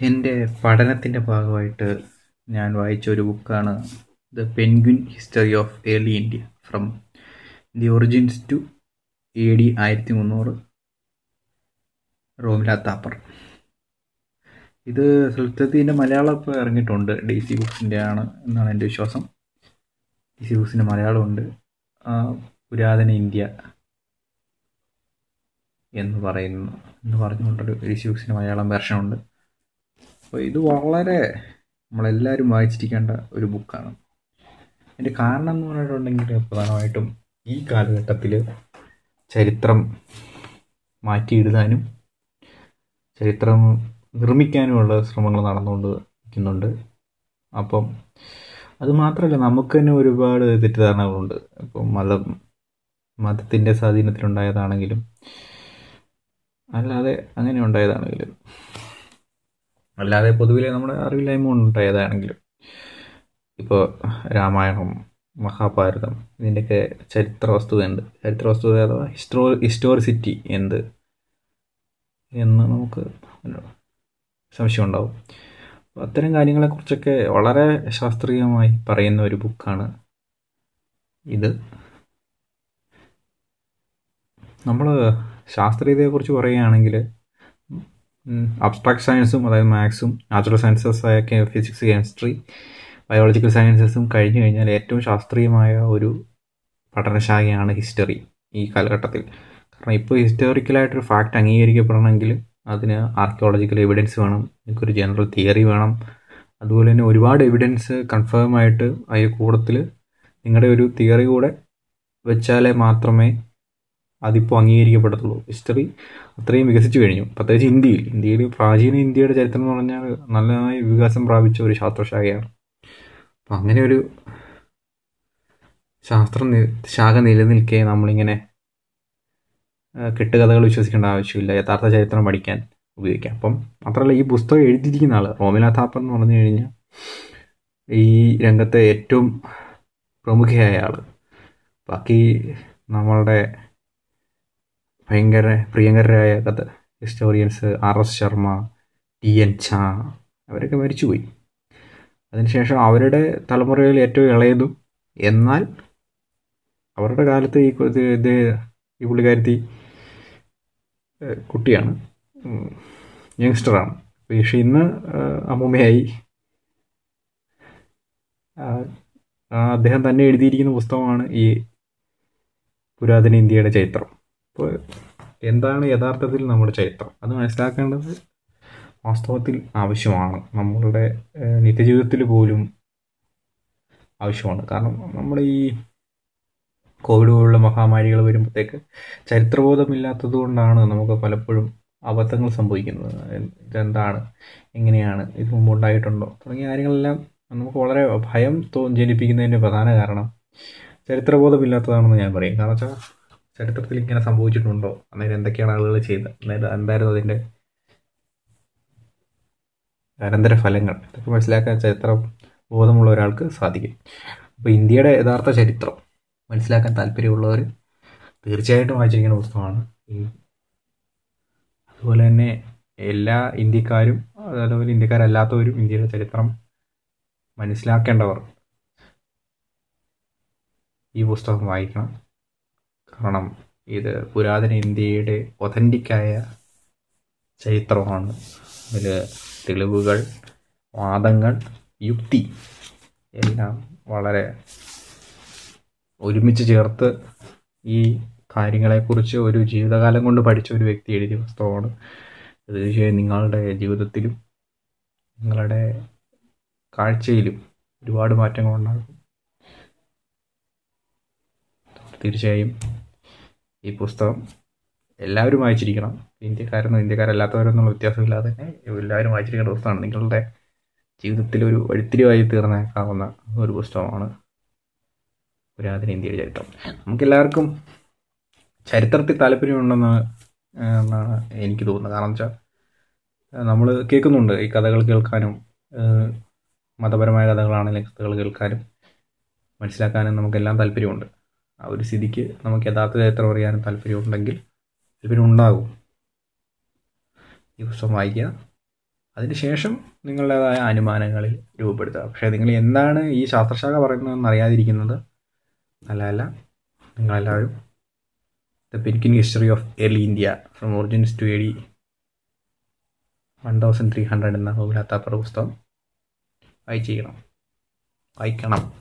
എന്റെ പഠനത്തിന്റെ ഭാഗമായിട്ട് ഞാൻ വായിച്ച ഒരു ബുക്കാണ് the Penguin history of early India from the origins to A D ആയിരത്തി മുന്നൂറ് റോമില താപ്പർ. ഇത് സത്യത്തിന്റെ മലയാളം ഇപ്പോൾ ഇറങ്ങിയിട്ടുണ്ട്. ഡി സി ബുക്സിന്റെ ആണ് എന്നാണ് എന്റെ വിശ്വാസം. ഡി സി ബുക്സിന്റെ മലയാളമുണ്ട് പുരാതന ഇന്ത്യ എന്ന് പറയുന്നു. എന്ന് പറഞ്ഞുകൊണ്ടൊരു ഡി സി ബുക്സിന്റെ മലയാളം വെർഷനുണ്ട് അപ്പോൾ ഇത് വളരെ നമ്മളെല്ലാവരും വായിച്ചിരിക്കേണ്ട ഒരു ബുക്കാണ്. അതിന്റെ കാരണം എന്ന് പറഞ്ഞിട്ടുണ്ടെങ്കിൽ പ്രധാനമായിട്ടും ഈ കാലഘട്ടത്തിൽ ചരിത്രം മാറ്റിയെഴുതാനും ചരിത്രം നിർമ്മിക്കാനുമുള്ള ശ്രമങ്ങൾ നടന്നുകൊണ്ട് ഇരിക്കുന്നുണ്ട് അപ്പം അത് മാത്രമല്ല നമുക്ക് തന്നെ ഒരുപാട് തെറ്റിദ്ധാരണകളുണ്ട്. ഇപ്പം മതം മതത്തിന്റെ സ്വാധീനത്തിലുണ്ടായതാണെങ്കിലും അല്ലാതെ അങ്ങനെ ഉണ്ടായതാണെങ്കിലും. അല്ലാതെ പൊതുവിലെ നമ്മുടെ അറിവില്ലായ്മ ഉണ്ട് ഏതാണെങ്കിലും. ഇപ്പോൾ രാമായണം മഹാഭാരതം ഇതിന്റെയൊക്കെ ചരിത്ര വസ്തുത എന്ത് ചരിത്ര വസ്തുത അഥവാ ഹിസ്റ്റോ ഹിസ്റ്റോറിസിറ്റി എന്ത് എന്ന് നമുക്ക് സംശയം ഉണ്ടാവും. അത്തരം കാര്യങ്ങളെക്കുറിച്ചൊക്കെ വളരെ ശാസ്ത്രീയമായി പറയുന്ന ഒരു ബുക്കാണ് ഇത്. നമ്മൾ ശാസ്ത്രീയതയെക്കുറിച്ച് പറയുകയാണെങ്കിൽ അബ്സ്ട്രാക്ട് സയൻസും അതായത് മാത്സും നാച്ചുറൽ സയൻസസ് ആയ ഫിസിക്സ് കെമിസ്ട്രി ബയോളജിക്കൽ സയൻസസും കഴിഞ്ഞു കഴിഞ്ഞാൽ ഏറ്റവും ശാസ്ത്രീയമായ ഒരു പഠനശാഖയാണ് ഹിസ്റ്ററി ഈ കാലഘട്ടത്തിൽ. കാരണം ഇപ്പോൾ ഹിസ്റ്റോറിക്കലായിട്ടൊരു ഫാക്റ്റ് അംഗീകരിക്കപ്പെടണമെങ്കിൽ അതിന് ആർക്കിയോളജിക്കൽ എവിഡൻസ് വേണം എനിക്കൊരു ജനറൽ തിയറി വേണം. അതുപോലെ തന്നെ ഒരുപാട് എവിഡൻസ് കൺഫേം ആയിട്ട് അതിൽ കൂടത്തിൽ നിങ്ങളുടെ ഒരു തിയറി കൂടെ വെച്ചാലേ മാത്രമേ അതിപ്പോൾ അംഗീകരിക്കപ്പെടത്തുള്ളൂ. ഹിസ്റ്ററി അത്രയും വികസിച്ചു കഴിഞ്ഞു. പ്രത്യേകിച്ച് ഇന്ത്യയിൽ. ഇന്ത്യയിൽ പ്രാചീന ഇന്ത്യയുടെ ചരിത്രം എന്ന് പറഞ്ഞാൽ നല്ലതായി വികാസം പ്രാപിച്ച ഒരു ശാസ്ത്രശാഖയാണ്. അപ്പം അങ്ങനെ ഒരു ശാസ്ത്ര ശാഖ നിലനിൽക്കെ നമ്മളിങ്ങനെ കെട്ടുകഥകൾ വിശ്വസിക്കേണ്ട ആവശ്യമില്ല. യഥാർത്ഥ ചരിത്രം പഠിക്കാൻ ഉപയോഗിക്കാം. അപ്പം മാത്രമല്ല ഈ പുസ്തകം എഴുതിയിരിക്കുന്ന ആൾ റോമില താപ്പർ എന്ന് പറഞ്ഞു കഴിഞ്ഞാൽ ഈ രംഗത്തെ ഏറ്റവും പ്രമുഖയായ ആൾ ബാക്കി നമ്മളുടെ ഭയങ്കര പ്രിയങ്കരായ കഥ. Historians R S Sharma T N Jha അവരൊക്കെ മരിച്ചുപോയി. അതിനുശേഷം അവരുടെ തലമുറയിൽ ഏറ്റവും ഇളയതും എന്നാൽ അവരുടെ കാലത്ത് ഈ ഇത് ഈ പുള്ളിക്കാരത്തി കുട്ടിയാണ്. യങ്സ്റ്ററാണ് പക്ഷെ ഇന്ന് അമ്മൂമ്മയായി. അദ്ദേഹം തന്നെ എഴുതിയിരിക്കുന്ന പുസ്തകമാണ് ഈ പുരാതന ഇന്ത്യയുടെ ചരിത്രം. അപ്പോൾ എന്താണ് യഥാർത്ഥത്തിൽ നമ്മുടെ ചരിത്രം? അത് മനസ്സിലാക്കേണ്ടത് വാസ്തവത്തിൽ ആവശ്യമാണ്. നമ്മളുടെ നിത്യജീവിതത്തിൽ പോലും ആവശ്യമാണ്. കാരണം നമ്മൾ ഈ കോവിഡ് പോലുള്ള മഹാമാരികൾ വരുമ്പോഴത്തേക്ക് ചരിത്രബോധമില്ലാത്തത് കൊണ്ടാണ് നമുക്ക് പലപ്പോഴും അബദ്ധങ്ങൾ സംഭവിക്കുന്നത്. ഇതെന്താണ്? എങ്ങനെയാണ്? ഇത് മുമ്പ് ഉണ്ടായിട്ടുണ്ടോ തുടങ്ങിയ കാര്യങ്ങളെല്ലാം നമുക്ക് വളരെ ഭയം തോ ജനിപ്പിക്കുന്നതിന്റെ പ്രധാന കാരണം ചരിത്രബോധമില്ലാത്തതാണെന്ന് ഞാൻ പറയും. കാരണം വെച്ചാൽ ചരിത്രത്തിൽ ഇങ്ങനെ സംഭവിച്ചിട്ടുണ്ടോ? അന്നേരം എന്തൊക്കെയാണ് ആളുകൾ ചെയ്തത്? അന്നേരം എന്തായിരുന്നു അതിന്റെ അനന്തര ഫലങ്ങൾ? ഇതൊക്കെ മനസ്സിലാക്കാൻ ചരിത്രം ബോധമുള്ള ഒരാൾക്ക് സാധിക്കും. അപ്പോൾ ഇന്ത്യയുടെ യഥാർത്ഥ ചരിത്രം മനസ്സിലാക്കാൻ താല്പര്യമുള്ളവർ തീർച്ചയായിട്ടും വായിച്ചിരിക്കുന്ന പുസ്തകമാണ്. അതുപോലെ തന്നെ എല്ലാ ഇന്ത്യക്കാരും അതുപോലെ ഇന്ത്യക്കാരല്ലാത്തവരും ഇന്ത്യയുടെ ചരിത്രം മനസ്സിലാക്കേണ്ടവർ ഈ പുസ്തകം വായിക്കണം. കാരണം ഇത് പുരാതന ഇന്ത്യയുടെ ഒതന്റിക്കായ ചരിത്രമാണ്. അതിൽ തെളിവുകൾ വാദങ്ങൾ യുക്തി എല്ലാം വളരെ ഒരുമിച്ച് ചേർത്ത് ഈ കാര്യങ്ങളെക്കുറിച്ച് ഒരു ജീവിതകാലം കൊണ്ട് പഠിച്ച ഒരു വ്യക്തി എഴുതിയ പുസ്തകമാണ്. തീർച്ചയായും നിങ്ങളുടെ ജീവിതത്തിലും നിങ്ങളുടെ കാഴ്ചയിലും ഒരുപാട് മാറ്റങ്ങൾ ഉണ്ടാകും. തീർച്ചയായും ഈ പുസ്തകം എല്ലാവരും വായിച്ചിരിക്കണം. ഇന്ത്യക്കാരെന്നോ ഇന്ത്യക്കാരല്ലാത്തവരെന്നുള്ള വ്യത്യാസമില്ലാതെ തന്നെ എല്ലാവരും വായിച്ചിരിക്കേണ്ട പുസ്തകമാണ്. നിങ്ങളുടെ ജീവിതത്തിൽ ഒരു വഴിത്തിരിവായി തീർന്നേക്കാവുന്ന ഒരു പുസ്തകമാണ് പുരാതന ഇന്ത്യയുടെ ചരിത്രം. നമുക്കെല്ലാവർക്കും ചരിത്രത്തിൽ താല്പര്യമുണ്ടെന്ന് എന്നാണ് എനിക്ക് തോന്നുന്നത്. കാരണം വെച്ചാൽ നമ്മൾ കേൾക്കുന്നുണ്ട് ഈ കഥകൾ കേൾക്കാനും മതപരമായ കഥകളാണെങ്കിലും കഥകൾ കേൾക്കാനും മനസ്സിലാക്കാനും നമുക്കെല്ലാം താല്പര്യമുണ്ട്. ആ ഒരു സ്ഥിതിക്ക് നമുക്ക് യഥാർത്ഥ ചരിത്രം അറിയാനും താല്പര്യമുണ്ടെങ്കിൽ താല്പര്യം ഉണ്ടാകും ഈ പുസ്തകം വായിക്കുക. അതിനുശേഷം നിങ്ങളുടേതായ അനുമാനങ്ങളിൽ രൂപപ്പെടുത്തുക. പക്ഷേ നിങ്ങൾ എന്താണ് ഈ ശാസ്ത്രശാഖ പറയുന്നതെന്ന് അറിയാതിരിക്കുന്നത് നല്ലതല്ല. നിങ്ങളെല്ലാവരും the Penguin history of early India from origins to A D one thousand three hundred എന്ന ഹോമിലാത്താപ്പറ പുസ്തകം വായിച്ചിരിക്കണം. വായിക്കണം.